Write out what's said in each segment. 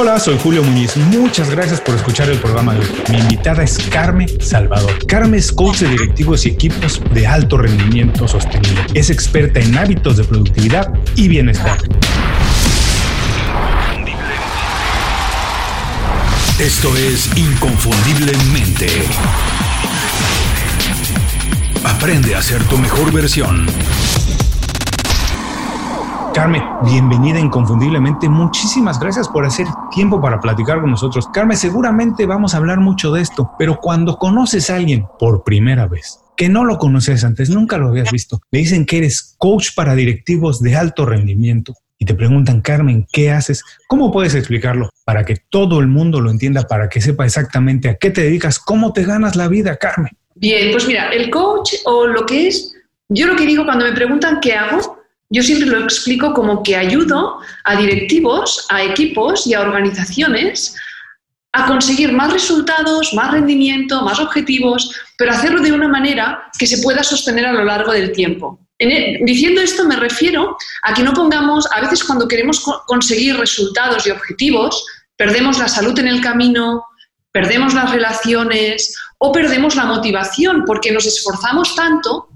Hola, soy Julio Muñiz. Muchas gracias por escuchar el programa de hoy. Mi invitada es Carmen Salvador. Carmen es coach de directivos y equipos de alto rendimiento sostenible. Es experta en hábitos de productividad y bienestar. Esto es Inconfundiblemente. Aprende a ser tu mejor versión. Carmen, bienvenida inconfundiblemente. Muchísimas gracias por hacer tiempo para platicar con nosotros. Carmen, seguramente vamos a hablar mucho de esto, pero cuando conoces a alguien por primera vez, que no lo conoces antes, nunca lo habías visto, le dicen que eres coach para directivos de alto rendimiento y te preguntan, Carmen, ¿qué haces? ¿Cómo puedes explicarlo para que todo el mundo lo entienda, para que sepa exactamente a qué te dedicas, cómo te ganas la vida, Carmen? Bien, pues mira, el coach o lo que es, yo lo que digo cuando me preguntan qué hago, yo siempre lo explico como que ayudo a directivos, a equipos y a organizaciones a conseguir más resultados, más rendimiento, más objetivos, pero hacerlo de una manera que se pueda sostener a lo largo del tiempo. E, diciendo esto me refiero a que no pongamos, a veces cuando queremos conseguir resultados y objetivos, perdemos la salud en el camino, perdemos las relaciones o perdemos la motivación porque nos esforzamos tanto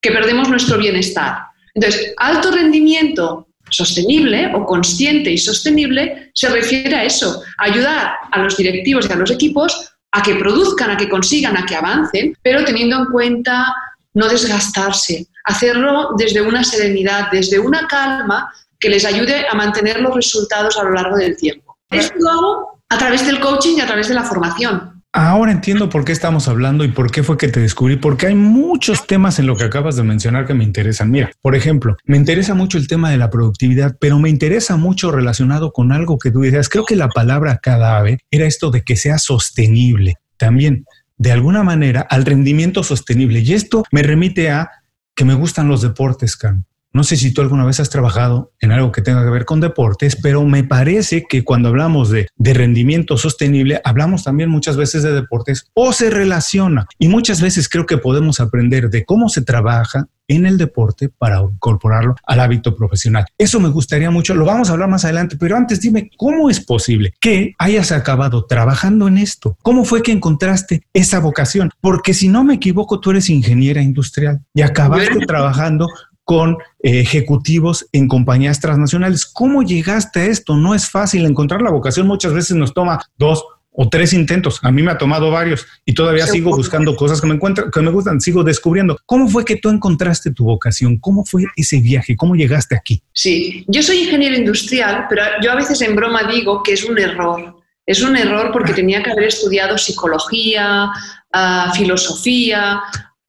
que perdemos nuestro bienestar. Entonces, alto rendimiento sostenible o consciente y sostenible se refiere a eso, ayudar a los directivos y a los equipos a que produzcan, a que consigan, a que avancen, pero teniendo en cuenta no desgastarse, hacerlo desde una serenidad, desde una calma que les ayude a mantener los resultados a lo largo del tiempo. Esto lo hago a través del coaching y a través de la formación. Ahora entiendo por qué estamos hablando y por qué fue que te descubrí, porque hay muchos temas en lo que acabas de mencionar que me interesan. Mira, por ejemplo, me interesa mucho el tema de la productividad, pero me interesa mucho relacionado con algo que tú decías. Creo que la palabra cadáver era esto de que sea sostenible. También, de alguna manera, al rendimiento sostenible. Y esto me remite a que me gustan los deportes, Carmen. No sé si tú alguna vez has trabajado en algo que tenga que ver con deportes, pero me parece que cuando hablamos de, rendimiento sostenible, hablamos también muchas veces de deportes o se relaciona. Y muchas veces creo que podemos aprender de cómo se trabaja en el deporte para incorporarlo al hábito profesional. Eso me gustaría mucho, lo vamos a hablar más adelante, pero antes dime, ¿cómo es posible que hayas acabado trabajando en esto? ¿Cómo fue que encontraste esa vocación? Porque si no me equivoco, tú eres ingeniera industrial y acabaste trabajando con eh, ejecutivos en compañías transnacionales. ¿Cómo llegaste a esto? No es fácil encontrar la vocación. Muchas veces nos toma dos o tres intentos. A mí me ha tomado varios y todavía sigo buscando cosas que me encuentran, que me gustan, sigo descubriendo. ¿Cómo fue que tú encontraste tu vocación? ¿Cómo fue ese viaje? ¿Cómo llegaste aquí? Sí, yo soy ingeniero industrial, pero yo a veces en broma digo que es un error. Es un error porque tenía que haber estudiado psicología, ah, filosofía,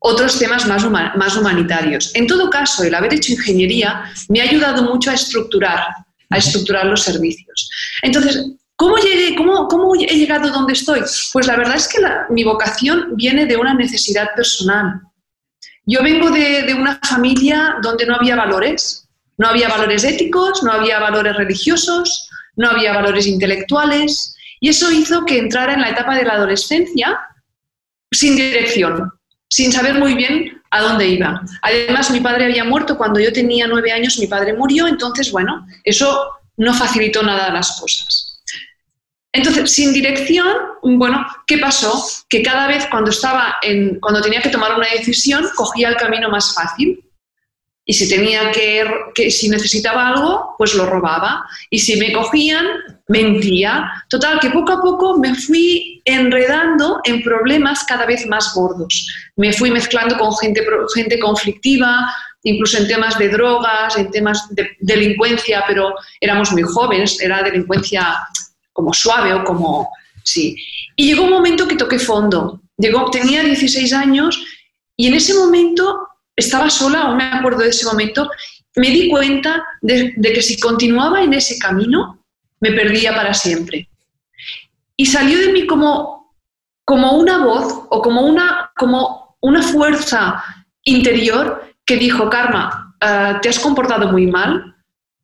otros temas más, más humanitarios. En todo caso, el haber hecho ingeniería me ha ayudado mucho a estructurar, a estructurar los servicios. Entonces, ¿Cómo, llegué, cómo, cómo he llegado donde estoy? Pues la verdad es que mi vocación viene de una necesidad personal. Yo vengo de, de, una familia donde no había valores, no había valores éticos, no había valores religiosos, no había valores intelectuales, y eso hizo que entrara en la etapa de la adolescencia sin dirección sin saber muy bien a dónde iba. Además, mi padre había muerto cuando yo tenía nueve años, mi padre murió, entonces, bueno, eso no facilitó nada las cosas. Entonces, sin dirección, bueno, ¿qué pasó? Que cada vez cuando estaba en, cuando tenía que tomar una decisión, cogía el camino más fácil. Y si tenía que, que si necesitaba algo, pues lo robaba. Y si me cogían, mentía. Total, que poco a poco me fui enredando en problemas cada vez más gordos. Me fui mezclando con gente, gente conflictiva, incluso en temas de drogas, en temas de delincuencia, pero éramos muy jóvenes, era delincuencia como suave o como... Sí. Y llegó un momento que toqué fondo. Llegó, tenía 16 años y en ese momento estaba sola, aún me acuerdo de ese momento, me di cuenta de que si continuaba en ese camino, me perdía para siempre. Y salió de mí como, como una voz o como una, como una fuerza interior que dijo, Karma, eh, te has comportado muy mal,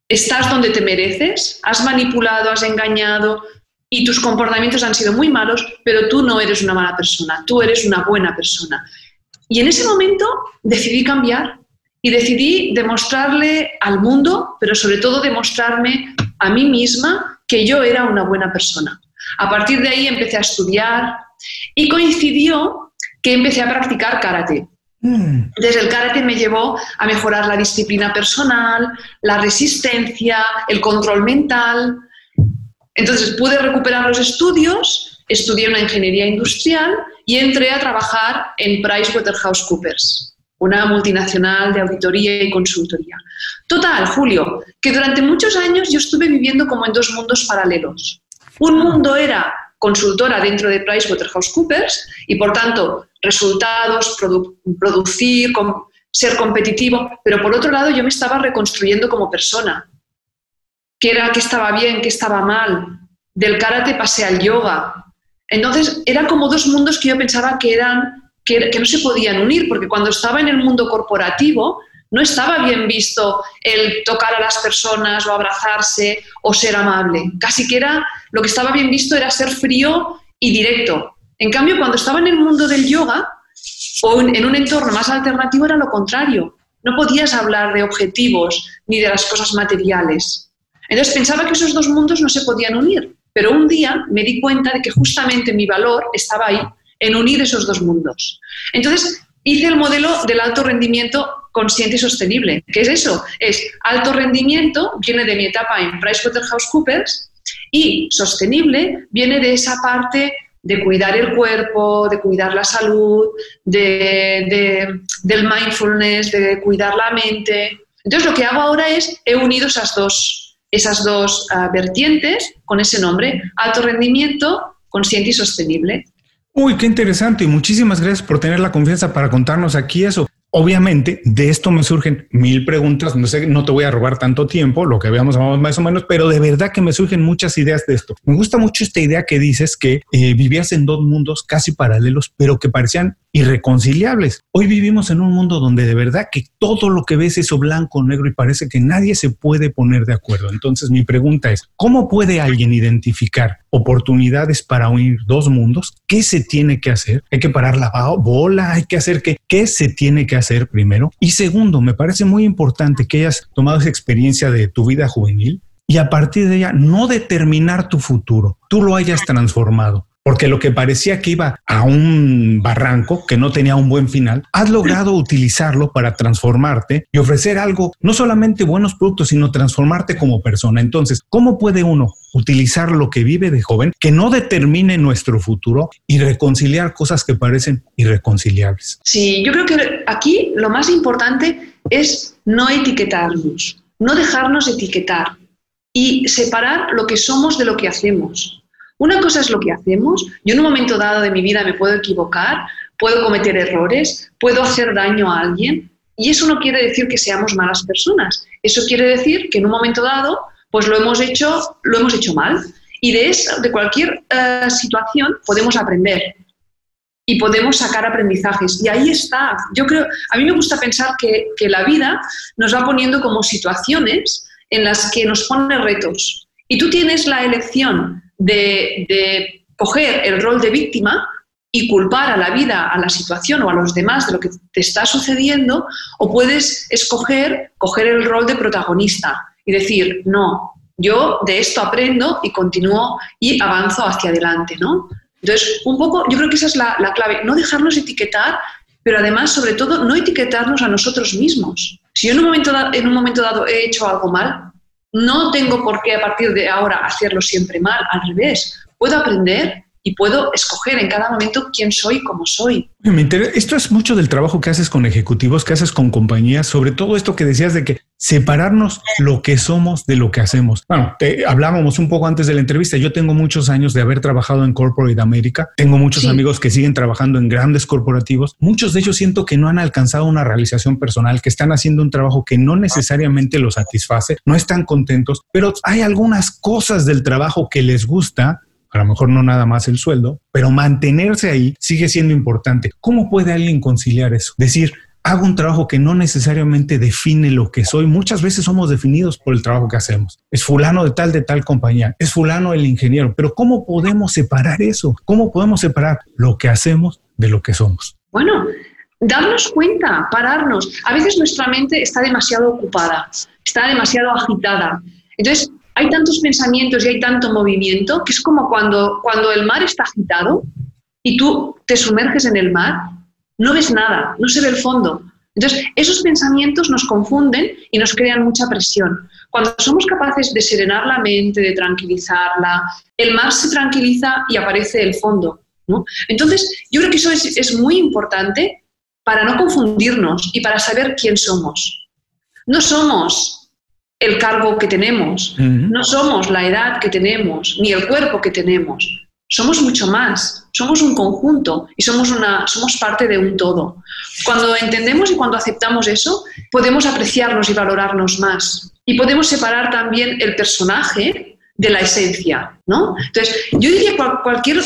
estás donde te mereces, has manipulado, has engañado y tus comportamientos han sido muy malos, pero tú no eres una mala persona, tú eres una buena persona. Y en ese momento decidí cambiar y decidí demostrarle al mundo, pero sobre todo demostrarme a mí misma que yo era una buena persona. A partir de ahí empecé a estudiar y coincidió que empecé a practicar karate. Mm. Desde el karate me llevó a mejorar la disciplina personal, la resistencia, el control mental. Entonces pude recuperar los estudios, estudié una ingeniería industrial y entré a trabajar en PricewaterhouseCoopers, una multinacional de auditoría y consultoría. Total, Julio, que durante muchos años yo estuve viviendo como en dos mundos paralelos. Un mundo era consultora dentro de PricewaterhouseCoopers y, por tanto, resultados, producir, ser competitivo, pero por otro lado yo me estaba reconstruyendo como persona. ¿Qué era, qué estaba bien, qué estaba mal? Del karate pasé al yoga. Entonces, eran como dos mundos que yo pensaba que, eran, que, no se podían unir, porque cuando estaba en el mundo corporativo, no estaba bien visto el tocar a las personas o abrazarse o ser amable. Casi que era, lo que estaba bien visto era ser frío y directo. En cambio, cuando estaba en el mundo del yoga o en un entorno más alternativo era lo contrario. No podías hablar de objetivos ni de las cosas materiales. Entonces pensaba que esos dos mundos no se podían unir, pero un día me di cuenta de que justamente mi valor estaba ahí, en unir esos dos mundos. Entonces hice el modelo del alto rendimiento consciente y sostenible. ¿Qué es eso? Es alto rendimiento, viene de mi etapa en PricewaterhouseCoopers, y sostenible viene de esa parte de cuidar el cuerpo, de cuidar la salud, de, del mindfulness, de cuidar la mente. Entonces lo que hago ahora es, he unido esas dos, esas dos ah, vertientes con ese nombre, alto rendimiento, consciente y sostenible. Uy, qué interesante y muchísimas gracias por tener la confianza para contarnos aquí eso. Obviamente, de esto me surgen mil preguntas. No sé, no te voy a robar tanto tiempo, lo que veamos más o menos, pero de verdad que me surgen muchas ideas de esto. Me gusta mucho esta idea que dices que eh, vivías en dos mundos casi paralelos, pero que parecían irreconciliables. Hoy vivimos en un mundo donde de verdad que todo lo que ves es o blanco o negro y parece que nadie se puede poner de acuerdo. Entonces mi pregunta es, ¿cómo puede alguien identificar oportunidades para unir dos mundos? ¿Qué se tiene que hacer? ¿Hay que parar la bola? ¿Hay que hacer qué? ¿Qué se tiene que hacer primero? Y segundo, me parece muy importante que hayas tomado esa experiencia de tu vida juvenil y a partir de ella no determinar tu futuro, tú lo hayas transformado porque lo que parecía que iba a un barranco que no tenía un buen final, has logrado utilizarlo para transformarte y ofrecer algo, no solamente buenos productos, sino transformarte como persona. Entonces, ¿cómo puede uno utilizar lo que vive de joven que no determine nuestro futuro y reconciliar cosas que parecen irreconciliables? Sí, yo creo que aquí lo más importante es no etiquetarnos, no dejarnos etiquetar y separar lo que somos de lo que hacemos. Una cosa es lo que hacemos. Yo en un momento dado de mi vida me puedo equivocar, puedo cometer errores, puedo hacer daño a alguien y eso no quiere decir que seamos malas personas. Eso quiere decir que en un momento dado pues lo hemos hecho, lo hemos hecho mal y de eso, de cualquier eh, situación podemos aprender y podemos sacar aprendizajes. Y ahí está. Yo creo, a mí me gusta pensar que, que la vida nos va poniendo como situaciones en las que nos pone retos. Y tú tienes la elección de, coger el rol de víctima y culpar a la vida, a la situación o a los demás de lo que te está sucediendo, o puedes escoger coger el rol de protagonista y decir, no, yo de esto aprendo y continúo y avanzo hacia adelante, ¿no? Entonces, un poco, yo creo que esa es la, la clave, no dejarnos etiquetar, pero además, sobre todo, no etiquetarnos a nosotros mismos. Si yo en un momento, en un momento dado he hecho algo mal, no tengo por qué a partir de ahora hacerlo siempre mal, al revés. Puedo aprender y puedo escoger en cada momento quién soy, cómo soy. Esto es mucho del trabajo que haces con ejecutivos, que haces con compañías, sobre todo esto que decías de que separarnos lo que somos de lo que hacemos. Bueno, te, hablábamos un poco antes de la entrevista. Yo tengo muchos años de haber trabajado en Corporate America. Tengo muchos amigos que siguen trabajando en grandes corporativos. Muchos de ellos siento que no han alcanzado una realización personal, que están haciendo un trabajo que no necesariamente los satisface, no están contentos, pero hay algunas cosas del trabajo que les gusta a lo mejor no nada más el sueldo, pero mantenerse ahí sigue siendo importante. ¿Cómo puede alguien conciliar eso? Decir, hago un trabajo que no necesariamente define lo que soy. Muchas veces somos definidos por el trabajo que hacemos. Es fulano de tal, de tal compañía, es fulano el ingeniero, pero ¿cómo podemos separar eso? ¿Cómo podemos separar lo que hacemos de lo que somos? Bueno, darnos cuenta, pararnos. A veces nuestra mente está demasiado ocupada, está demasiado agitada. Entonces, hay tantos pensamientos y hay tanto movimiento que es como cuando, cuando el mar está agitado y tú te sumerges en el mar, no ves nada, no se ve el fondo. Entonces, esos pensamientos nos confunden y nos crean mucha presión. Cuando somos capaces de serenar la mente, de tranquilizarla, el mar se tranquiliza y aparece el fondo. Entonces, yo creo que eso es, es muy importante para no confundirnos y para saber quién somos. No somos el cargo que tenemos, no somos la edad que tenemos, ni el cuerpo que tenemos. Somos mucho más, somos un conjunto y somos, una, somos parte de un todo. Cuando entendemos y cuando aceptamos eso, podemos apreciarnos y valorarnos más. Y podemos separar también el personaje de la esencia, ¿no? Entonces, yo diría que cualquier,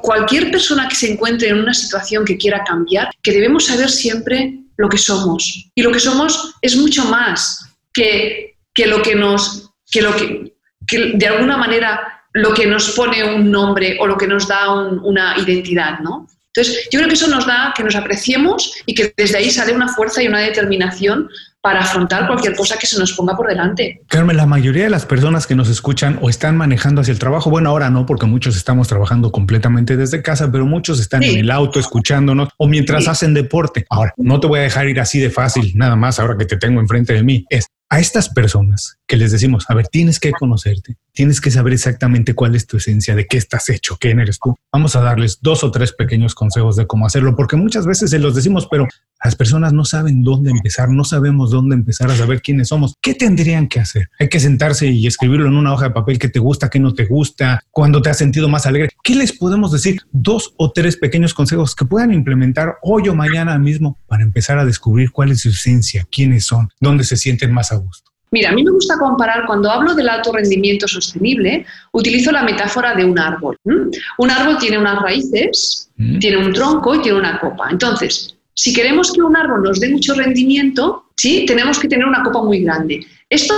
cualquier persona que se encuentre en una situación que quiera cambiar, que debemos saber siempre lo que somos. Y lo que somos es mucho más que, que lo que nos, que lo que, que de alguna manera lo que nos pone un nombre o lo que nos da una identidad, ¿no? Entonces, yo creo que eso nos da que nos apreciemos y que desde ahí sale una fuerza y una determinación para afrontar cualquier cosa que se nos ponga por delante. Carmen, la mayoría de las personas que nos escuchan o están manejando hacia el trabajo, bueno, ahora no, porque muchos estamos trabajando completamente desde casa, pero muchos están en el auto escuchándonos o mientras hacen deporte. Ahora, no te voy a dejar ir así de fácil, nada más ahora que te tengo enfrente de mí. Es a estas personas que les decimos, a ver, tienes que conocerte, tienes que saber exactamente cuál es tu esencia, de qué estás hecho, quién eres tú. Vamos a darles dos o tres pequeños consejos de cómo hacerlo, porque muchas veces se los decimos, pero las personas no saben dónde empezar, no sabemos dónde empezar a saber quiénes somos. ¿Qué tendrían que hacer? Hay que sentarse y escribirlo en una hoja de papel que te gusta, que no te gusta, cuando te has sentido más alegre. ¿Qué les podemos decir? Dos o tres pequeños consejos que puedan implementar hoy o mañana mismo para empezar a descubrir cuál es su esencia, quiénes son, dónde se sienten más a gusto. Mira, a mí me gusta comparar, cuando hablo del alto rendimiento sostenible, utilizo la metáfora de un árbol. Un árbol tiene unas raíces, mm. tiene un tronco y tiene una copa. Entonces, si queremos que un árbol nos dé mucho rendimiento, ¿sí? tenemos que tener una copa muy grande. Esto,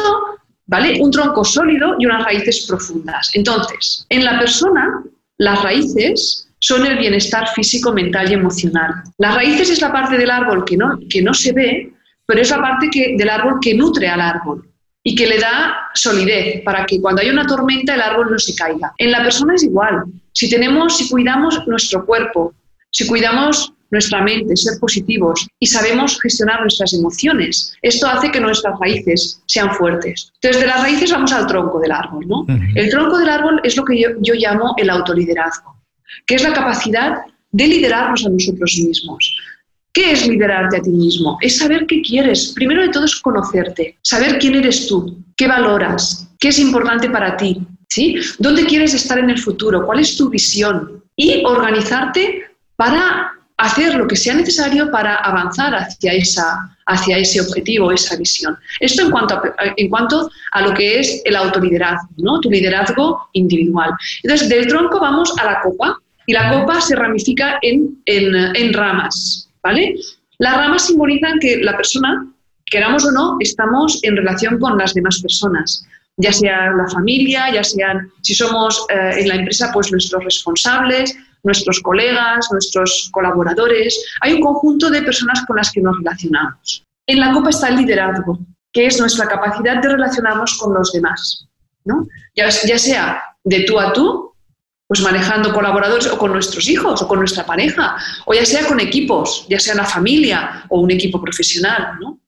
¿vale? Un tronco sólido y unas raíces profundas. Entonces, en la persona, las raíces son el bienestar físico, mental y emocional. Las raíces es la parte del árbol que no, que no se ve, pero es la parte que, del árbol que nutre al árbol y que le da solidez para que cuando haya una tormenta el árbol no se caiga. En la persona es igual. Si tenemos, si cuidamos nuestro cuerpo, si cuidamos nuestra mente, ser positivos y sabemos gestionar nuestras emociones. Esto hace que nuestras raíces sean fuertes. Entonces, de las raíces vamos al tronco del árbol. ¿no? El tronco del árbol es lo que yo, yo llamo el autoliderazgo, que es la capacidad de liderarnos a nosotros mismos. ¿Qué es liderarte a ti mismo? Es saber qué quieres. Primero de todo es conocerte, saber quién eres tú, qué valoras, qué es importante para ti, ¿sí? ¿Dónde quieres estar en el futuro? ¿Cuál es tu visión? Y organizarte para hacer lo que sea necesario para avanzar hacia, esa, hacia ese objetivo, esa visión. Esto en cuanto, a, en cuanto a lo que es el autoliderazgo, ¿no? tu liderazgo individual. Entonces, del tronco vamos a la copa y la copa se ramifica en, en, en ramas. Las ramas simbolizan que la persona, queramos o no, estamos en relación con las demás personas ya sea la familia, ya sean, si somos eh, en la empresa, pues nuestros responsables, nuestros colegas, nuestros colaboradores. Hay un conjunto de personas con las que nos relacionamos. En la copa está el liderazgo, que es nuestra capacidad de relacionarnos con los demás. ¿no? Ya, ya sea de tú a tú, pues manejando colaboradores o con nuestros hijos o con nuestra pareja, o ya sea con equipos, ya sea la familia o un equipo profesional. ¿no?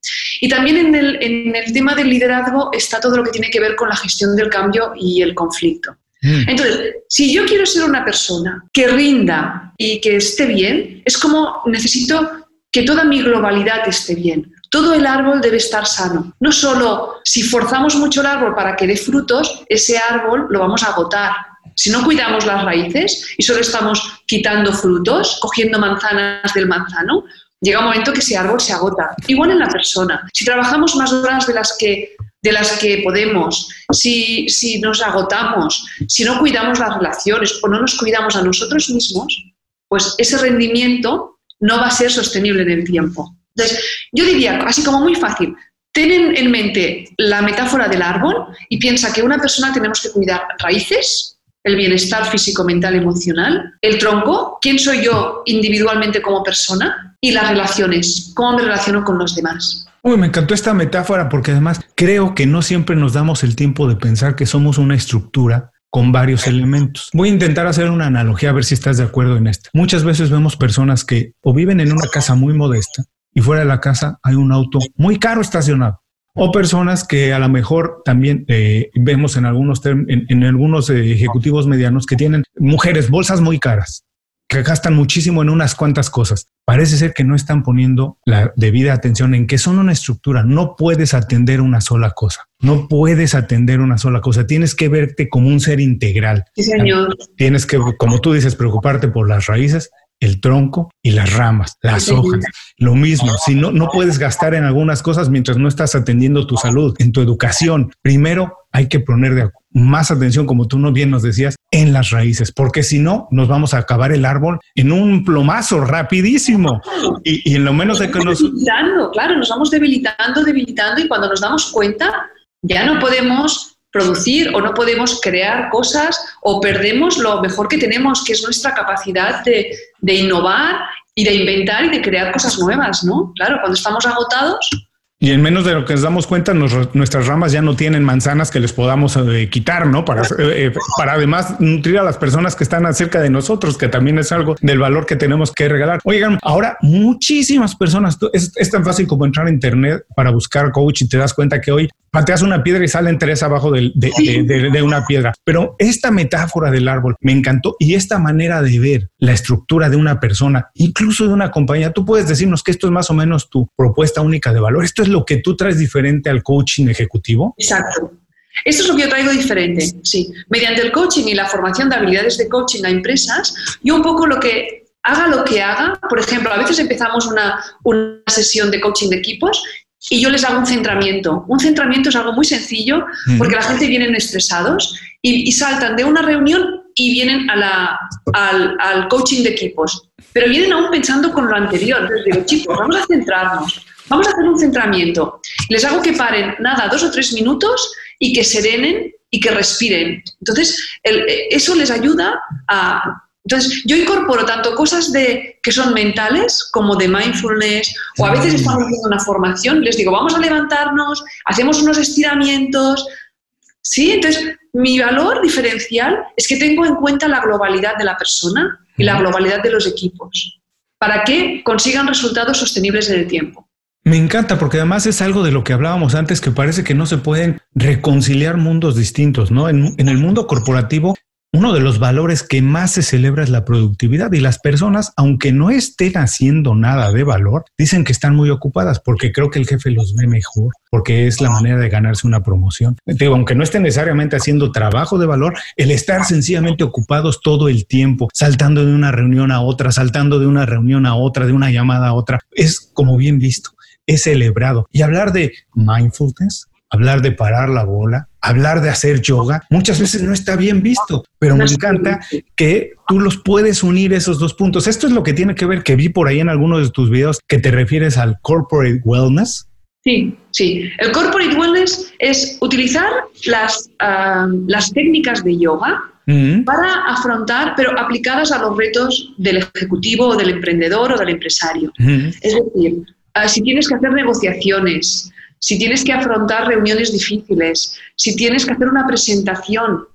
Y también en el, en el tema del liderazgo está todo lo que tiene que ver con la gestión del cambio y el conflicto. Mm. Entonces, si yo quiero ser una persona que rinda y que esté bien, es como necesito que toda mi globalidad esté bien. Todo el árbol debe estar sano. No solo si forzamos mucho el árbol para que dé frutos, ese árbol lo vamos a agotar. Si no cuidamos las raíces y solo estamos quitando frutos, cogiendo manzanas del manzano, llega un momento que ese árbol se agota. Igual en la persona. Si trabajamos más horas de las que de las que podemos, si, si nos agotamos, si no cuidamos las relaciones o no nos cuidamos a nosotros mismos, pues ese rendimiento no va a ser sostenible en el tiempo. Entonces, yo diría, así como muy fácil, ten en mente la metáfora del árbol y piensa que una persona tenemos que cuidar raíces, el bienestar físico, mental, emocional, el tronco, quién soy yo individualmente como persona y las relaciones, cómo me relaciono con los demás. Uy, me encantó esta metáfora porque además creo que no siempre nos damos el tiempo de pensar que somos una estructura con varios elementos. Voy a intentar hacer una analogía a ver si estás de acuerdo en esto. Muchas veces vemos personas que o viven en una casa muy modesta y fuera de la casa hay un auto muy caro estacionado. O personas que a lo mejor también eh, vemos en algunos, en, algunos eh, ejecutivos medianos que tienen mujeres, bolsas muy caras que gastan muchísimo en unas cuantas cosas. Parece ser que no están poniendo la debida atención en que son una estructura. No puedes atender una sola cosa. No puedes atender una sola cosa. Tienes que verte como un ser integral. Sí, señor. Tienes que, como tú dices, preocuparte por las raíces, el tronco y las ramas, las hojas. Lo mismo, si no, no puedes gastar en algunas cosas mientras no estás atendiendo tu salud, en tu educación. Primero hay que poner de más atención, como tú no bien nos decías, en las raíces, porque si no, nos vamos a acabar el árbol en un plomazo rapidísimo. Y, en lo menos de que nos... Debilitando, claro, nos vamos debilitando, debilitando y cuando nos damos cuenta ya no podemos producir o no podemos crear cosas o perdemos lo mejor que tenemos, que es nuestra capacidad de, de innovar y de inventar y de crear cosas nuevas, ¿no? Claro, cuando estamos agotados, y en menos de lo que nos damos cuenta, nuestras ramas ya no tienen manzanas que les podamos eh, quitar, ¿no? Para, eh, eh, para además nutrir a las personas que están cerca de nosotros, que también es algo del valor que tenemos que regalar. Oigan, ahora muchísimas personas, es, es tan fácil como entrar a internet para buscar coach y te das cuenta que hoy pateas una piedra y salen tres abajo de, de, una piedra. Pero esta metáfora del árbol me encantó y esta manera de ver la estructura de una persona, incluso de una compañía, tú puedes decirnos que esto es más o menos tu propuesta única de valor. Esto es lo que tú traes diferente al coaching ejecutivo. Exacto. Esto es lo que yo traigo diferente, sí. Mediante el coaching y la formación de habilidades de coaching a empresas, yo un poco lo que haga lo que haga, por ejemplo, a veces empezamos una, una sesión de coaching de equipos y yo les hago un centramiento. Un centramiento es algo muy sencillo porque la gente viene estresados y, saltan de una reunión y vienen a la, al, coaching de equipos. Pero vienen aún pensando con lo anterior. Les digo, chicos, vamos a centrarnos, vamos a hacer un centramiento. Les hago que paren, nada, dos o tres minutos y que serenen y que respiren. Entonces, eso les ayuda a entonces, yo incorporo tanto cosas de, que son mentales como de mindfulness, o a veces estamos haciendo una formación, les digo, vamos a levantarnos, hacemos unos estiramientos. Sí, entonces mi valor diferencial es que tengo en cuenta la globalidad de la persona y la globalidad de los equipos para que consigan resultados sostenibles en el tiempo. Me encanta porque además es algo de lo que hablábamos antes que parece que no se pueden reconciliar mundos distintos, ¿no? En, en, el mundo corporativo uno de los valores que más se celebra es la productividad y las personas, aunque no estén haciendo nada de valor, dicen que están muy ocupadas porque creo que el jefe los ve mejor, porque es la manera de ganarse una promoción. Digo, aunque no estén necesariamente haciendo trabajo de valor, el estar sencillamente ocupados todo el tiempo, saltando de una reunión a otra, saltando de una reunión a otra, de una llamada a otra, es como bien visto, es celebrado. Y hablar de mindfulness, hablar de parar la bola, hablar de hacer yoga, muchas veces no está bien visto, pero me encanta que tú los puedes unir esos dos puntos. Esto es lo que tiene que ver, que vi por ahí en algunos de tus videos, que te refieres al corporate wellness. Sí, sí. El corporate wellness es utilizar las, ah, las técnicas de yoga mm. para afrontar, pero aplicadas a los retos del ejecutivo o del emprendedor o del empresario. Mm. Es decir, ah, si tienes que hacer negociaciones, si tienes que afrontar reuniones difíciles, si tienes que hacer una presentación,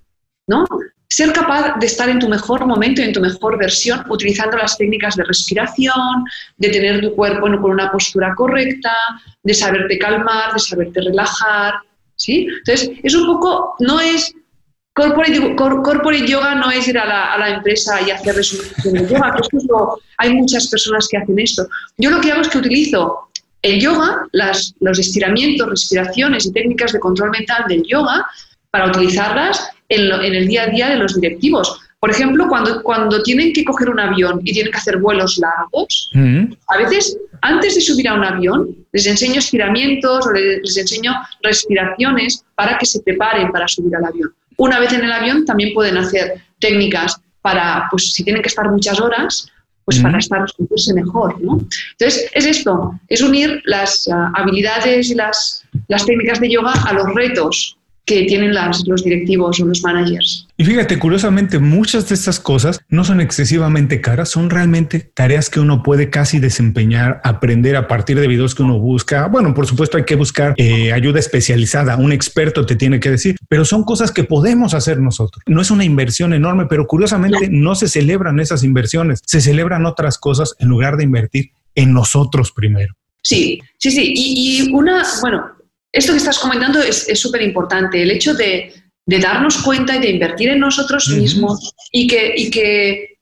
¿no? Ser capaz de estar en tu mejor momento y en tu mejor versión utilizando las técnicas de respiración, de tener tu cuerpo con una postura correcta, de saberte calmar, de saberte relajar, ¿sí? Entonces, es un poco, no es Corporate, yoga no es ir a la, empresa y hacer resolución de yoga, que hay muchas personas que hacen esto. Yo lo que hago es que utilizo el yoga, los estiramientos, respiraciones y técnicas de control mental del yoga para utilizarlas en, el día a día de los directivos. Por ejemplo, cuando, cuando tienen que coger un avión y tienen que hacer vuelos largos, mm. a veces antes de subir a un avión les enseño estiramientos o les, les enseño respiraciones para que se preparen para subir al avión. Una vez en el avión también pueden hacer técnicas para, pues si tienen que estar muchas horas, pues para estar sentirse mejor. ¿no? Entonces, es esto, es unir las ah, habilidades y las, las técnicas de yoga a los retos que tienen los directivos o los managers. Y fíjate, curiosamente, muchas de estas cosas no son excesivamente caras, son realmente tareas que uno puede casi desempeñar, aprender a partir de videos que uno busca. Bueno, por supuesto hay que buscar eh, ayuda especializada, un experto te tiene que decir, pero son cosas que podemos hacer nosotros. No es una inversión enorme, pero curiosamente no se celebran esas inversiones, se celebran otras cosas en lugar de invertir en nosotros primero. Sí, sí, sí. Y, una, bueno, esto que estás comentando es súper importante, el hecho de, darnos cuenta y de invertir en nosotros mismos y, que, y que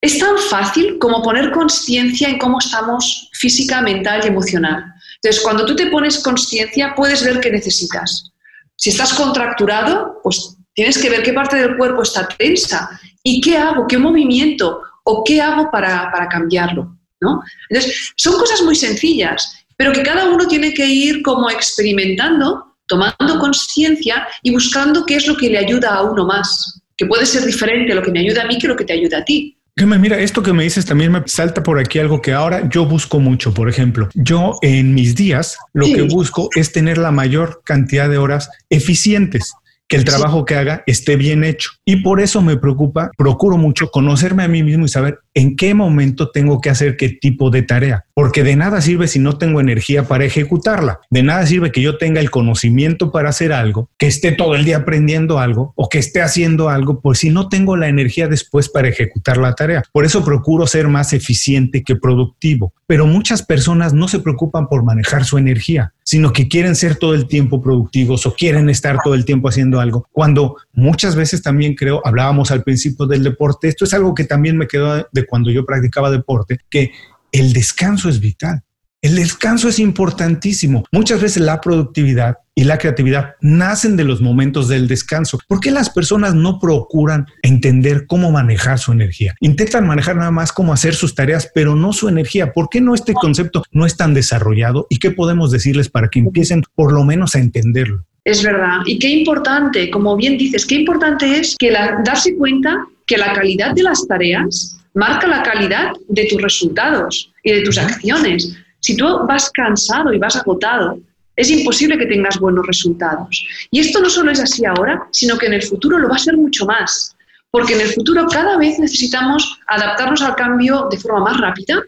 es tan fácil como poner conciencia en cómo estamos física, mental y emocional. Entonces, cuando tú te pones conciencia, puedes ver qué necesitas. Si estás contracturado, pues tienes que ver qué parte del cuerpo está tensa y qué hago, qué movimiento o qué hago para, para cambiarlo. ¿no? Entonces, son cosas muy sencillas pero que cada uno tiene que ir como experimentando, tomando conciencia y buscando qué es lo que le ayuda a uno más, que puede ser diferente lo que me ayuda a mí que lo que te ayuda a ti. Mira, esto que me dices también me salta por aquí algo que ahora yo busco mucho. Por ejemplo, yo en mis días lo que busco es tener la mayor cantidad de horas eficientes que el trabajo que haga esté bien hecho. Y por eso me preocupa, procuro mucho conocerme a mí mismo y saber en qué momento tengo que hacer qué tipo de tarea. Porque de nada sirve si no tengo energía para ejecutarla. De nada sirve que yo tenga el conocimiento para hacer algo, que esté todo el día aprendiendo algo o que esté haciendo algo, pues si no tengo la energía después para ejecutar la tarea. Por eso procuro ser más eficiente que productivo. Pero muchas personas no se preocupan por manejar su energía, sino que quieren ser todo el tiempo productivos o quieren estar todo el tiempo haciendo algo. Cuando muchas veces también creo, hablábamos al principio del deporte, esto es algo que también me quedó de cuando yo practicaba deporte, que el descanso es vital. El descanso es importantísimo. Muchas veces la productividad y la creatividad nacen de los momentos del descanso. ¿Por qué las personas no procuran entender cómo manejar su energía? Intentan manejar nada más cómo hacer sus tareas, pero no su energía. ¿Por qué no este concepto no es tan desarrollado? ¿Y qué podemos decirles para que empiecen por lo menos a entenderlo? Es verdad. Y qué importante, como bien dices, qué importante es que darse cuenta que la calidad de las tareas marca la calidad de tus resultados y de tus acciones. Si tú vas cansado y vas agotado, es imposible que tengas buenos resultados. Y esto no solo es así ahora, sino que en el futuro lo va a ser mucho más. Porque en el futuro cada vez necesitamos adaptarnos al cambio de forma más rápida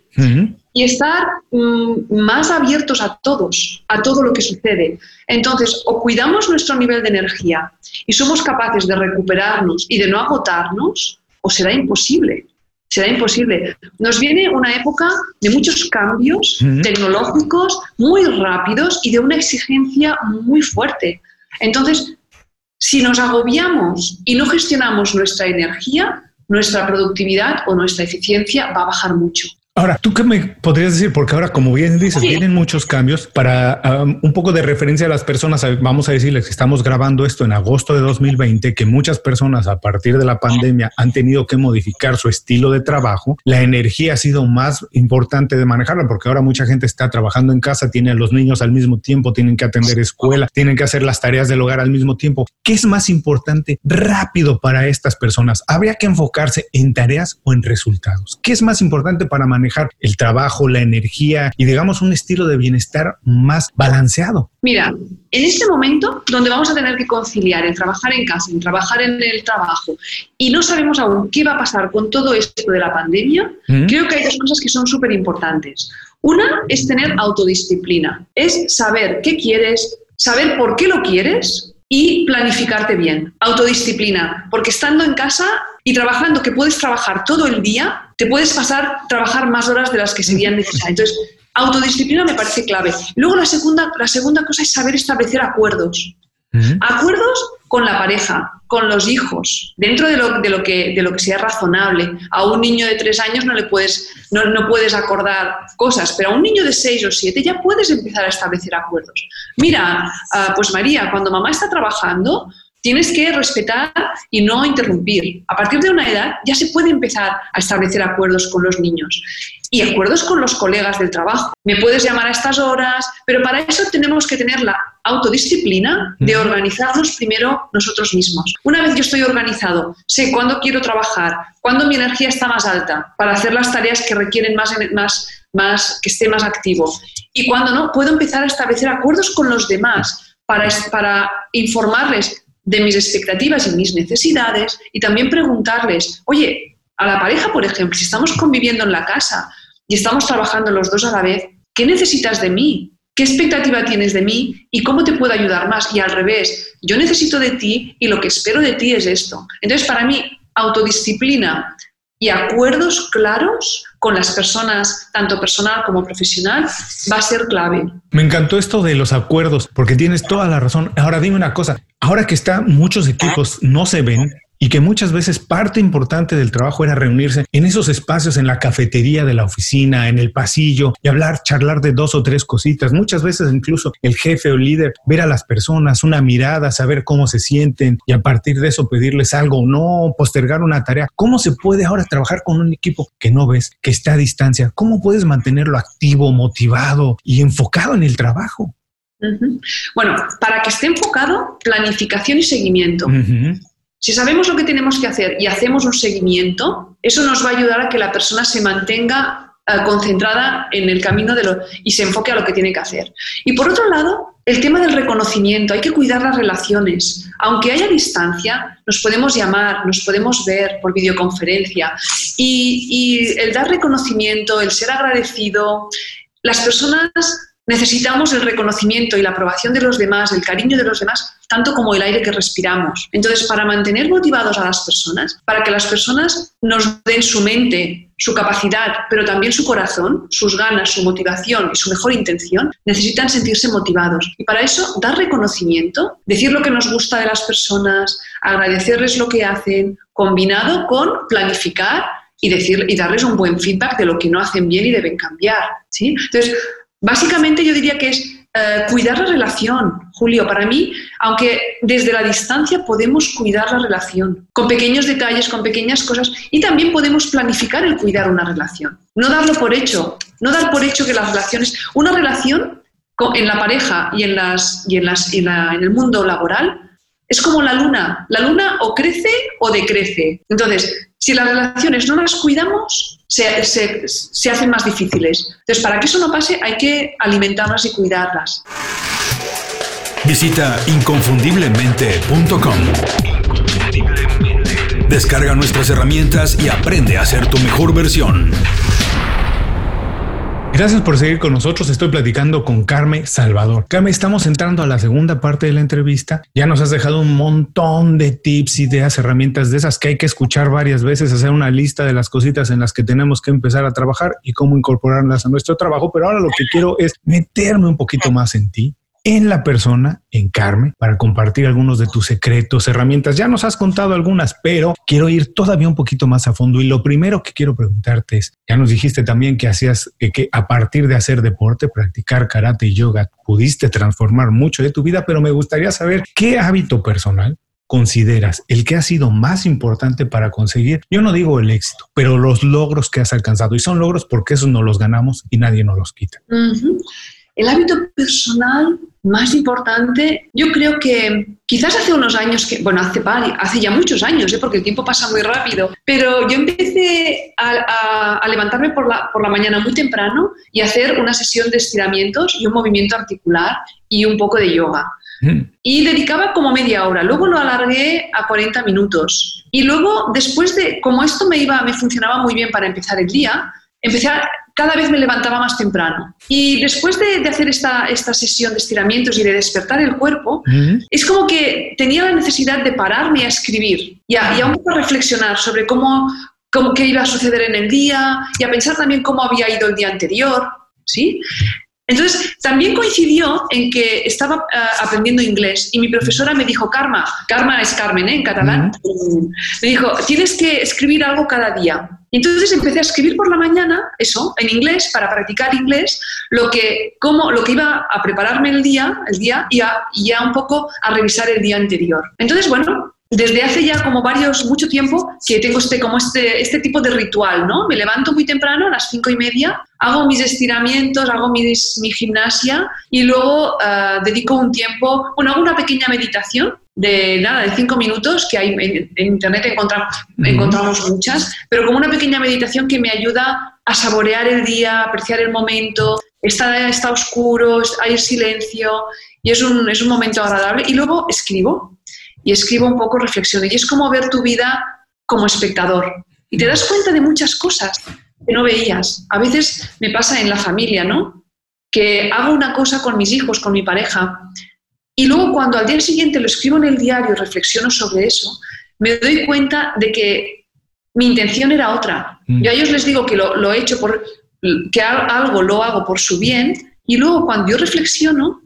y estar mm, más abiertos a todos, a todo lo que sucede. Entonces, o cuidamos nuestro nivel de energía y somos capaces de recuperarnos y de no agotarnos, o será imposible será imposible. Nos viene una época de muchos cambios tecnológicos muy rápidos y de una exigencia muy fuerte. Entonces, si nos agobiamos y no gestionamos nuestra energía, nuestra productividad o nuestra eficiencia va a bajar mucho. Ahora, ¿tú qué me podrías decir? Porque ahora, como bien dices, vienen muchos cambios. Para um, un poco de referencia a las personas, vamos a decirles que estamos grabando esto en agosto de 2020, que muchas personas a partir de la pandemia han tenido que modificar su estilo de trabajo. La energía ha sido más importante de manejarla porque ahora mucha gente está trabajando en casa, tiene a los niños al mismo tiempo, tienen que atender escuela, tienen que hacer las tareas del hogar al mismo tiempo. ¿Qué es más importante rápido para estas personas? ¿Habría que enfocarse en tareas o en resultados? ¿Qué es más importante para manejar el trabajo, la energía y digamos un estilo de bienestar más balanceado. Mira, en este momento donde vamos a tener que conciliar el trabajar en casa, el trabajar en el trabajo y no sabemos aún qué va a pasar con todo esto de la pandemia, creo que hay dos cosas que son súper importantes. Una es tener autodisciplina, es saber qué quieres, saber por qué lo quieres y planificarte bien. Autodisciplina, porque estando en casa y trabajando, que puedes trabajar todo el día, te puedes pasar trabajar más horas de las que serían necesarias. Entonces, autodisciplina me parece clave. Luego la segunda, la segunda cosa es saber establecer acuerdos. Acuerdos con la pareja, con los hijos, dentro de lo, de lo, que, de lo que sea razonable. A un niño de tres años no le puedes, no, no, puedes acordar cosas, pero a un niño de seis o siete ya puedes empezar a establecer acuerdos. Mira, ah, pues María, cuando mamá está trabajando, tienes que respetar y no interrumpir. A partir de una edad ya se puede empezar a establecer acuerdos con los niños y acuerdos con los colegas del trabajo. Me puedes llamar a estas horas, pero para eso tenemos que tener la autodisciplina de organizarnos primero nosotros mismos. Una vez yo estoy organizado, sé cuándo quiero trabajar, cuándo mi energía está más alta para hacer las tareas que requieren más, más, más que esté más activo y cuándo no, puedo empezar a establecer acuerdos con los demás para, para informarles de mis expectativas y mis necesidades y también preguntarles, oye, a la pareja, por ejemplo, si estamos conviviendo en la casa y estamos trabajando los dos a la vez, ¿qué necesitas de mí? ¿Qué expectativa tienes de mí y cómo te puedo ayudar más? Y al revés, yo necesito de ti y lo que espero de ti es esto. Entonces, para mí, autodisciplina y acuerdos claros con las personas, tanto personal como profesional, va a ser clave. Me encantó esto de los acuerdos, porque tienes toda la razón. Ahora dime una cosa, ahora que está muchos equipos no se ven, y que muchas veces parte importante del trabajo era reunirse en esos espacios, en la cafetería de la oficina, en el pasillo y hablar, charlar de dos o tres cositas. Muchas veces incluso el jefe o líder, ver a las personas, una mirada, saber cómo se sienten y a partir de eso pedirles algo o no, postergar una tarea. ¿Cómo se puede ahora trabajar con un equipo que no ves, que está a distancia? ¿Cómo puedes mantenerlo activo, motivado y enfocado en el trabajo? Bueno, para que esté enfocado, planificación y seguimiento. Si sabemos lo que tenemos que hacer y hacemos un seguimiento, eso nos va a ayudar a que la persona se mantenga eh, concentrada en el camino de lo, y se enfoque a lo que tiene que hacer. Y por otro lado, el tema del reconocimiento, hay que cuidar las relaciones. Aunque haya distancia, nos podemos llamar, nos podemos ver por videoconferencia y, y el dar reconocimiento, el ser agradecido, las personas necesitamos el reconocimiento y la aprobación de los demás, el cariño de los demás, tanto como el aire que respiramos. Entonces, para mantener motivados a las personas, para que las personas nos den su mente, su capacidad, pero también su corazón, sus ganas, su motivación y su mejor intención, necesitan sentirse motivados. Y para eso, dar reconocimiento, decir lo que nos gusta de las personas, agradecerles lo que hacen, combinado con planificar y, decir, y darles un buen feedback de lo que no hacen bien y deben cambiar. ¿sí? Entonces, Básicamente yo diría que es eh, cuidar la relación, Julio. Para mí, aunque desde la distancia podemos cuidar la relación, con pequeños detalles, con pequeñas cosas, y también podemos planificar el cuidar una relación. No darlo por hecho, no dar por hecho que las relaciones, una relación en la pareja y en, las, y en, las, en el mundo laboral es como la luna. La luna o crece o decrece. Entonces, si las relaciones no las cuidamos, se, hacen más difíciles. Entonces, para que eso no pase, hay que alimentarlas y cuidarlas. Visita inconfundiblemente.com. Descarga nuestras herramientas y aprende a ser tu mejor versión. Gracias por seguir con nosotros. Estoy platicando con Carmen Salvador. Carmen, estamos entrando a la segunda parte de la entrevista. Ya nos has dejado un montón de tips, ideas, herramientas de esas que hay que escuchar varias veces, hacer una lista de las cositas en las que tenemos que empezar a trabajar y cómo incorporarlas a nuestro trabajo. Pero ahora lo que quiero es meterme un poquito más en ti, en la persona, en Carmen, para compartir algunos de tus secretos, herramientas. Ya nos has contado algunas, pero quiero ir todavía un poquito más a fondo. Y lo primero que quiero preguntarte es, ya nos dijiste también que hacías, eh, que a partir de hacer deporte, practicar karate y yoga, pudiste transformar mucho de tu vida, pero me gustaría saber qué hábito personal consideras el que ha sido más importante para conseguir, yo no digo el éxito, pero los logros que has alcanzado. Y son logros porque esos no los ganamos y nadie nos los quita. El hábito personal más importante, yo creo que quizás hace unos años, que, bueno, hace, hace ya muchos años, ¿eh? porque el tiempo pasa muy rápido, pero yo empecé a, levantarme por la, por la mañana muy temprano y hacer una sesión de estiramientos y un movimiento articular y un poco de yoga. Mm. Y dedicaba como media hora, luego lo alargué a 40 minutos. Y luego, después de, como esto me iba, me funcionaba muy bien para empezar el día, empecé a, cada vez me levantaba más temprano. Y después de, hacer esta, esta, sesión de estiramientos y de despertar el cuerpo, es como que tenía la necesidad de pararme a escribir y a, y a un poco reflexionar sobre cómo, cómo, qué iba a suceder en el día y a pensar también cómo había ido el día anterior. ¿sí? Entonces, también coincidió en que estaba eh, aprendiendo inglés y mi profesora me dijo, Karma, Karma es Carmen ¿eh? en catalán, me dijo, tienes que escribir algo cada día. Entonces empecé a escribir por la mañana, eso, en inglés, para practicar inglés, lo que, cómo, lo que iba a prepararme el día, el día y, ya un poco a revisar el día anterior. Entonces, bueno, desde hace ya como varios, mucho tiempo, que tengo este, como este, este tipo de ritual, ¿no? Me levanto muy temprano, a las cinco y media, hago mis estiramientos, hago mi, mi gimnasia y luego uh, dedico un tiempo, bueno, hago una pequeña meditación de nada, de cinco minutos, que hay en, internet encontramos, encontramos muchas, pero como una pequeña meditación que me ayuda a saborear el día, apreciar el momento, está, está oscuro, hay silencio y es un, es un momento agradable. Y luego escribo y escribo un poco, reflexiono. Y es como ver tu vida como espectador. Y te das cuenta de muchas cosas que no veías. A veces me pasa en la familia, ¿no? Que hago una cosa con mis hijos, con mi pareja, y luego cuando al día siguiente lo escribo en el diario y reflexiono sobre eso, me doy cuenta de que mi intención era otra. Mm. Yo a ellos les digo que lo, he hecho por, que algo lo hago por su bien, y luego cuando yo reflexiono,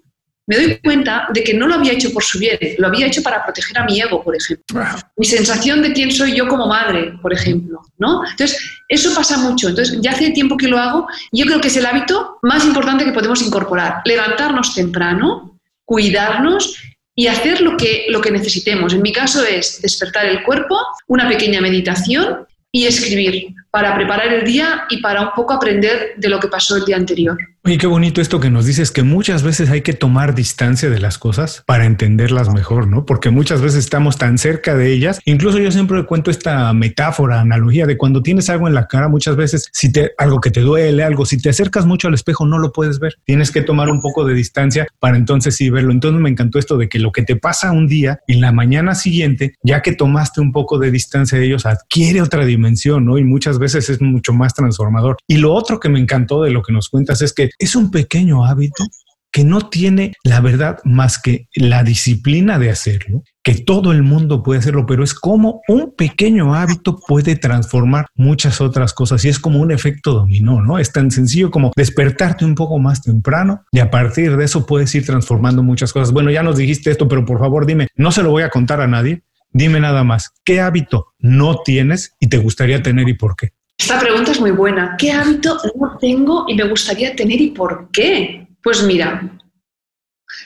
me doy cuenta de que no lo había hecho por su bien, lo había hecho para proteger a mi ego, por ejemplo. Mi sensación de quién soy yo como madre, por ejemplo, ¿no? Entonces, eso pasa mucho. Entonces, ya hace tiempo que lo hago y yo creo que es el hábito más importante que podemos incorporar. Levantarnos temprano, cuidarnos y hacer lo que, lo que necesitemos. En mi caso es despertar el cuerpo, una pequeña meditación y escribir para preparar el día y para un poco aprender de lo que pasó el día anterior. Oye, qué bonito esto que nos dices, que muchas veces hay que tomar distancia de las cosas para entenderlas mejor, ¿no? Porque muchas veces estamos tan cerca de ellas. Incluso yo siempre cuento esta metáfora, analogía de cuando tienes algo en la cara, muchas veces, si te, algo que te duele, algo, si te acercas mucho al espejo, no lo puedes ver. Tienes que tomar un poco de distancia para entonces sí verlo. Entonces me encantó esto de que lo que te pasa un día, en la mañana siguiente, ya que tomaste un poco de distancia de ellos, adquiere otra dimensión, ¿no? Y muchas veces es mucho más transformador. Y lo otro que me encantó de lo que nos cuentas es que es un pequeño hábito que no tiene la verdad más que la disciplina de hacerlo, que todo el mundo puede hacerlo, pero es como un pequeño hábito puede transformar muchas otras cosas y es como un efecto dominó, ¿no? Es tan sencillo como despertarte un poco más temprano y a partir de eso puedes ir transformando muchas cosas. Bueno, ya nos dijiste esto, pero por favor dime, no se lo voy a contar a nadie, dime nada más, ¿qué hábito no tienes y te gustaría tener y por qué? Esta pregunta es muy buena. ¿Qué hábito no tengo y me gustaría tener y por qué? Pues mira,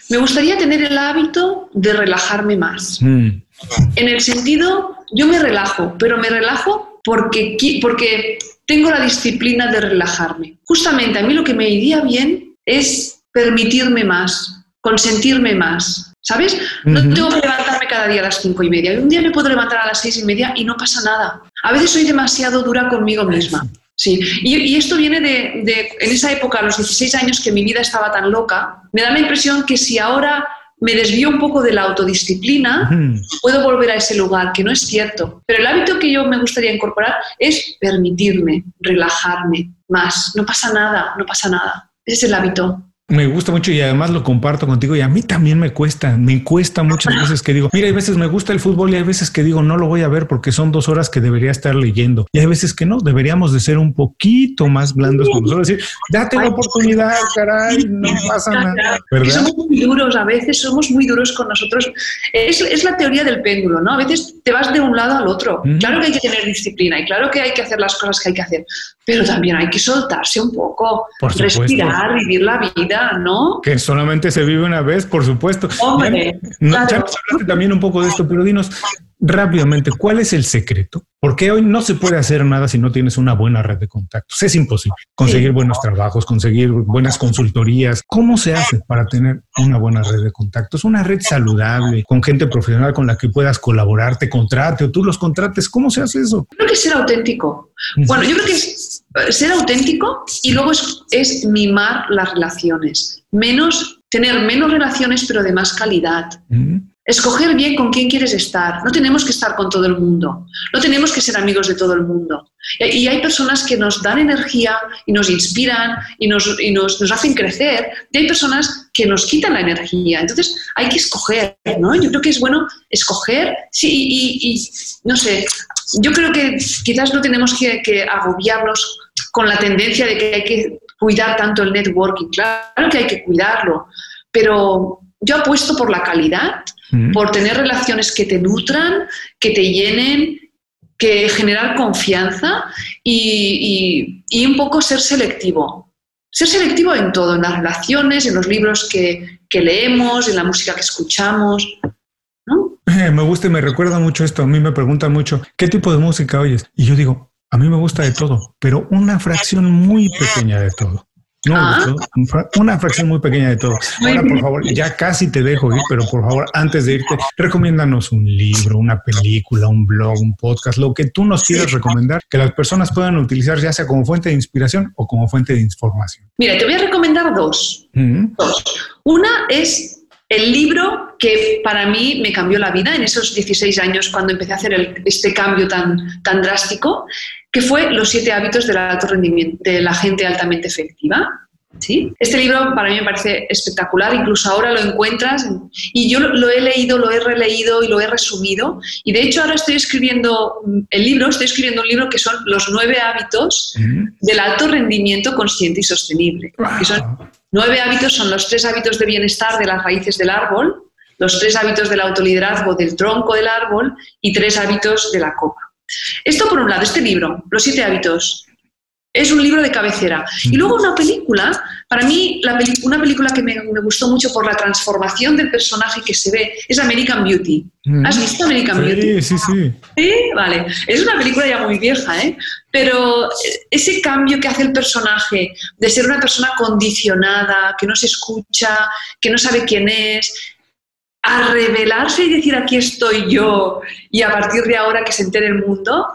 me gustaría tener el hábito de relajarme más. Mm. En el sentido, yo me relajo, pero me relajo porque, porque tengo la disciplina de relajarme. Justamente a mí lo que me iría bien es permitirme más, consentirme más. ¿Sabes? No tengo que levantarme cada día a las cinco y media. Un día me puedo levantar a las seis y media y no pasa nada. A veces soy demasiado dura conmigo misma. Sí, y, esto viene de, en esa época, a los 16 años, que mi vida estaba tan loca, me da la impresión que si ahora me desvío un poco de la autodisciplina, puedo volver a ese lugar, que no es cierto. Pero el hábito que yo me gustaría incorporar es permitirme, relajarme más. No pasa nada, no pasa nada. Ese es el hábito. Me gusta mucho y además lo comparto contigo y a mí también me cuesta, me cuesta muchas veces que digo, mira, hay veces me gusta el fútbol y hay veces que digo, no lo voy a ver porque son dos horas que debería estar leyendo. Y hay veces que no, deberíamos de ser un poquito más blandos con nosotros, decir, date la oportunidad, caray, no pasa nada. Somos muy duros, a veces somos muy duros con nosotros. Es, es, la teoría del péndulo, ¿no? A veces te vas de un lado al otro. Claro que hay que tener disciplina y claro que hay que hacer las cosas que hay que hacer, pero también hay que soltarse un poco, respirar, vivir la vida, ¿no? Que solamente se vive una vez, por supuesto. Hombre, ya, también un poco de esto, pero dinos rápidamente, ¿cuál es el secreto? Porque hoy no se puede hacer nada si no tienes una buena red de contactos. Es imposible conseguir buenos trabajos, conseguir buenas consultorías. ¿Cómo se hace para tener una buena red de contactos? Una red saludable, con gente profesional con la que puedas colaborar, te contrate o tú los contrates. ¿Cómo se hace eso? Creo que ser auténtico. Bueno, yo creo que es eh, ser auténtico y luego es, mimar las relaciones. Menos, tener menos relaciones, pero de más calidad. Escoger bien con quién quieres estar. No tenemos que estar con todo el mundo. No tenemos que ser amigos de todo el mundo. Y hay personas que nos dan energía y nos inspiran y nos, y nos, nos hacen crecer. Y hay personas que nos quitan la energía. Entonces hay que escoger, ¿no? Yo creo que es bueno escoger. Sí, y, no sé, yo creo que quizás no tenemos que, que agobiarnos con la tendencia de que hay que cuidar tanto el networking. Claro que hay que cuidarlo, pero yo apuesto por la calidad por tener relaciones que te nutran, que te llenen, que generar confianza y, un poco ser selectivo. Ser selectivo en todo, en las relaciones, en los libros que, leemos, en la música que escuchamos. Eh, me gusta y me recuerda mucho esto. A mí me preguntan mucho, ¿qué tipo de música oyes? Y yo digo, a mí me gusta de todo, pero una fracción muy pequeña de todo. No, ah. una fracción muy pequeña de todo. Ahora, por favor, ya casi te dejo ir, pero por favor, antes de irte, recomiéndanos un libro, una película, un blog, un podcast, lo que tú nos quieras recomendar, que las personas puedan utilizar ya sea como fuente de inspiración o como fuente de información. Mira, te voy a recomendar dos. dos. Una es el libro que para mí me cambió la vida en esos 16 años cuando empecé a hacer este cambio tan, tan drástico, que fue Los siete hábitos del alto rendimiento, de la gente altamente efectiva. ¿Sí? Este libro para mí me parece espectacular, incluso ahora lo encuentras y yo lo he leído, lo he releído y lo he resumido y de hecho ahora estoy escribiendo el libro, estoy escribiendo un libro que son los nueve hábitos del alto rendimiento consciente y sostenible. son Nueve hábitos son los tres hábitos de bienestar de las raíces del árbol, los tres hábitos del autoliderazgo del tronco del árbol y tres hábitos de la copa. Esto por un lado, este libro, Los siete hábitos, es un libro de cabecera. Y luego una película, para mí la una película que me, gustó mucho por la transformación del personaje que se ve es American Beauty. Mm. ¿Has visto American Beauty? Sí, sí, sí. Sí, vale. Es una película ya muy vieja, ¿eh? Pero ese cambio que hace el personaje de ser una persona condicionada, que no se escucha, que no sabe quién es, a revelarse y decir aquí estoy yo y a partir de ahora que se entere el mundo,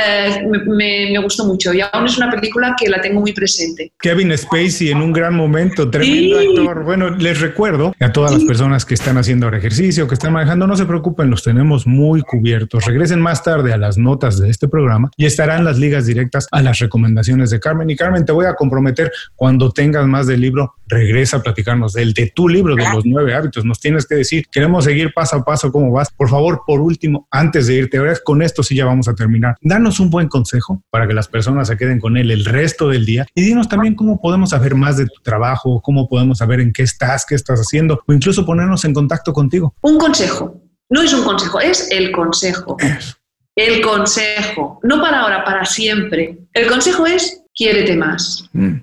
eh, me, gustó mucho y aún es una película que la tengo muy presente. Kevin Spacey en un gran momento, tremendo actor. Bueno, les recuerdo a todas las personas que están haciendo ejercicio, que están manejando, no se preocupen, los tenemos muy cubiertos. Regresen más tarde a las notas de este programa y estarán las ligas directas a las recomendaciones de Carmen. Y Carmen, te voy a comprometer cuando tengas más del libro, regresa a platicarnos del de tu libro, de los nueve hábitos. Nos tienes que decir, queremos seguir paso a paso cómo vas. Por favor, por último, antes de irte, ahora con esto sí ya vamos a terminar. Danos un buen consejo para que las personas se queden con él el resto del día y dinos también cómo podemos saber más de tu trabajo, cómo podemos saber en qué estás, qué estás haciendo o incluso ponernos en contacto contigo. Un consejo. No es un consejo, es el consejo. El consejo. No para ahora, para siempre. El consejo es quiérete más. Mm.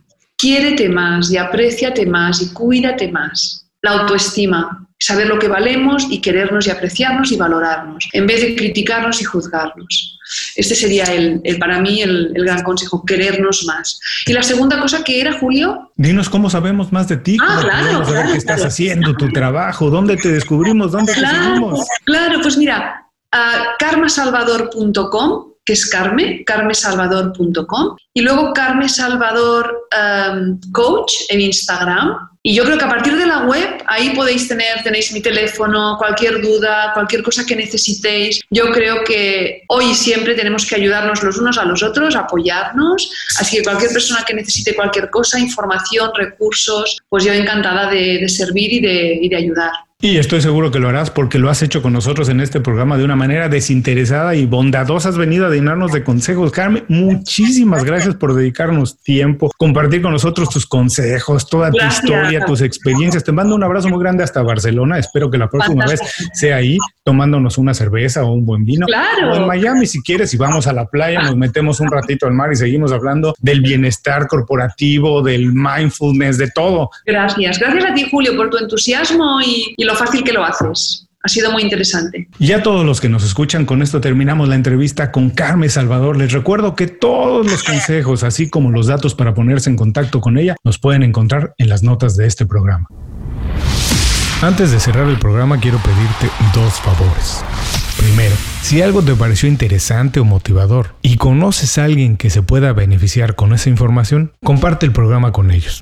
Quiérete más y apréciate más y cuídate más. La autoestima, saber lo que valemos y querernos y apreciarnos y valorarnos, en vez de criticarnos y juzgarnos. Este sería el, para mí el, gran consejo, querernos más. Y la segunda cosa que era, Julio. Dinos cómo sabemos más de ti, ah, claro, saber qué estás haciendo, tu trabajo, dónde te descubrimos, dónde te seguimos. Claro, pues mira, uh, karmasalvador.com que es Carme, carmesalvador.com, y luego Carme Salvador um, Coach en Instagram, y yo creo que a partir de la web, ahí podéis tener, tenéis mi teléfono, cualquier duda, cualquier cosa que necesitéis. Yo creo que hoy y siempre tenemos que ayudarnos los unos a los otros, apoyarnos. Así que cualquier persona que necesite cualquier cosa, información, recursos, pues yo encantada de, servir y de ayudar. Y estoy seguro que lo harás porque lo has hecho con nosotros en este programa de una manera desinteresada y bondadosa. Has venido a llenarnos de consejos. Carmen, muchísimas gracias por dedicarnos tiempo, compartir con nosotros tus consejos, toda tu historia, tus experiencias. Te mando un abrazo muy grande hasta Barcelona. Espero que la próxima vez sea ahí tomándonos una cerveza o un buen vino. Claro. O en Miami, si quieres, y vamos a la playa, nos metemos un ratito al mar y seguimos hablando del bienestar corporativo, del mindfulness, de todo. Gracias. Gracias a ti, Julio, por tu entusiasmo y lo fácil que lo haces. Ha sido muy interesante. Y a todos los que nos escuchan, con esto terminamos la entrevista con Carmen Salvador. Les recuerdo que todos los consejos, así como los datos para ponerse en contacto con ella, los pueden encontrar en las notas de este programa. Antes de cerrar el programa, quiero pedirte dos favores. Primero, si algo te pareció interesante o motivador y conoces a alguien que se pueda beneficiar con esa información, comparte el programa con ellos.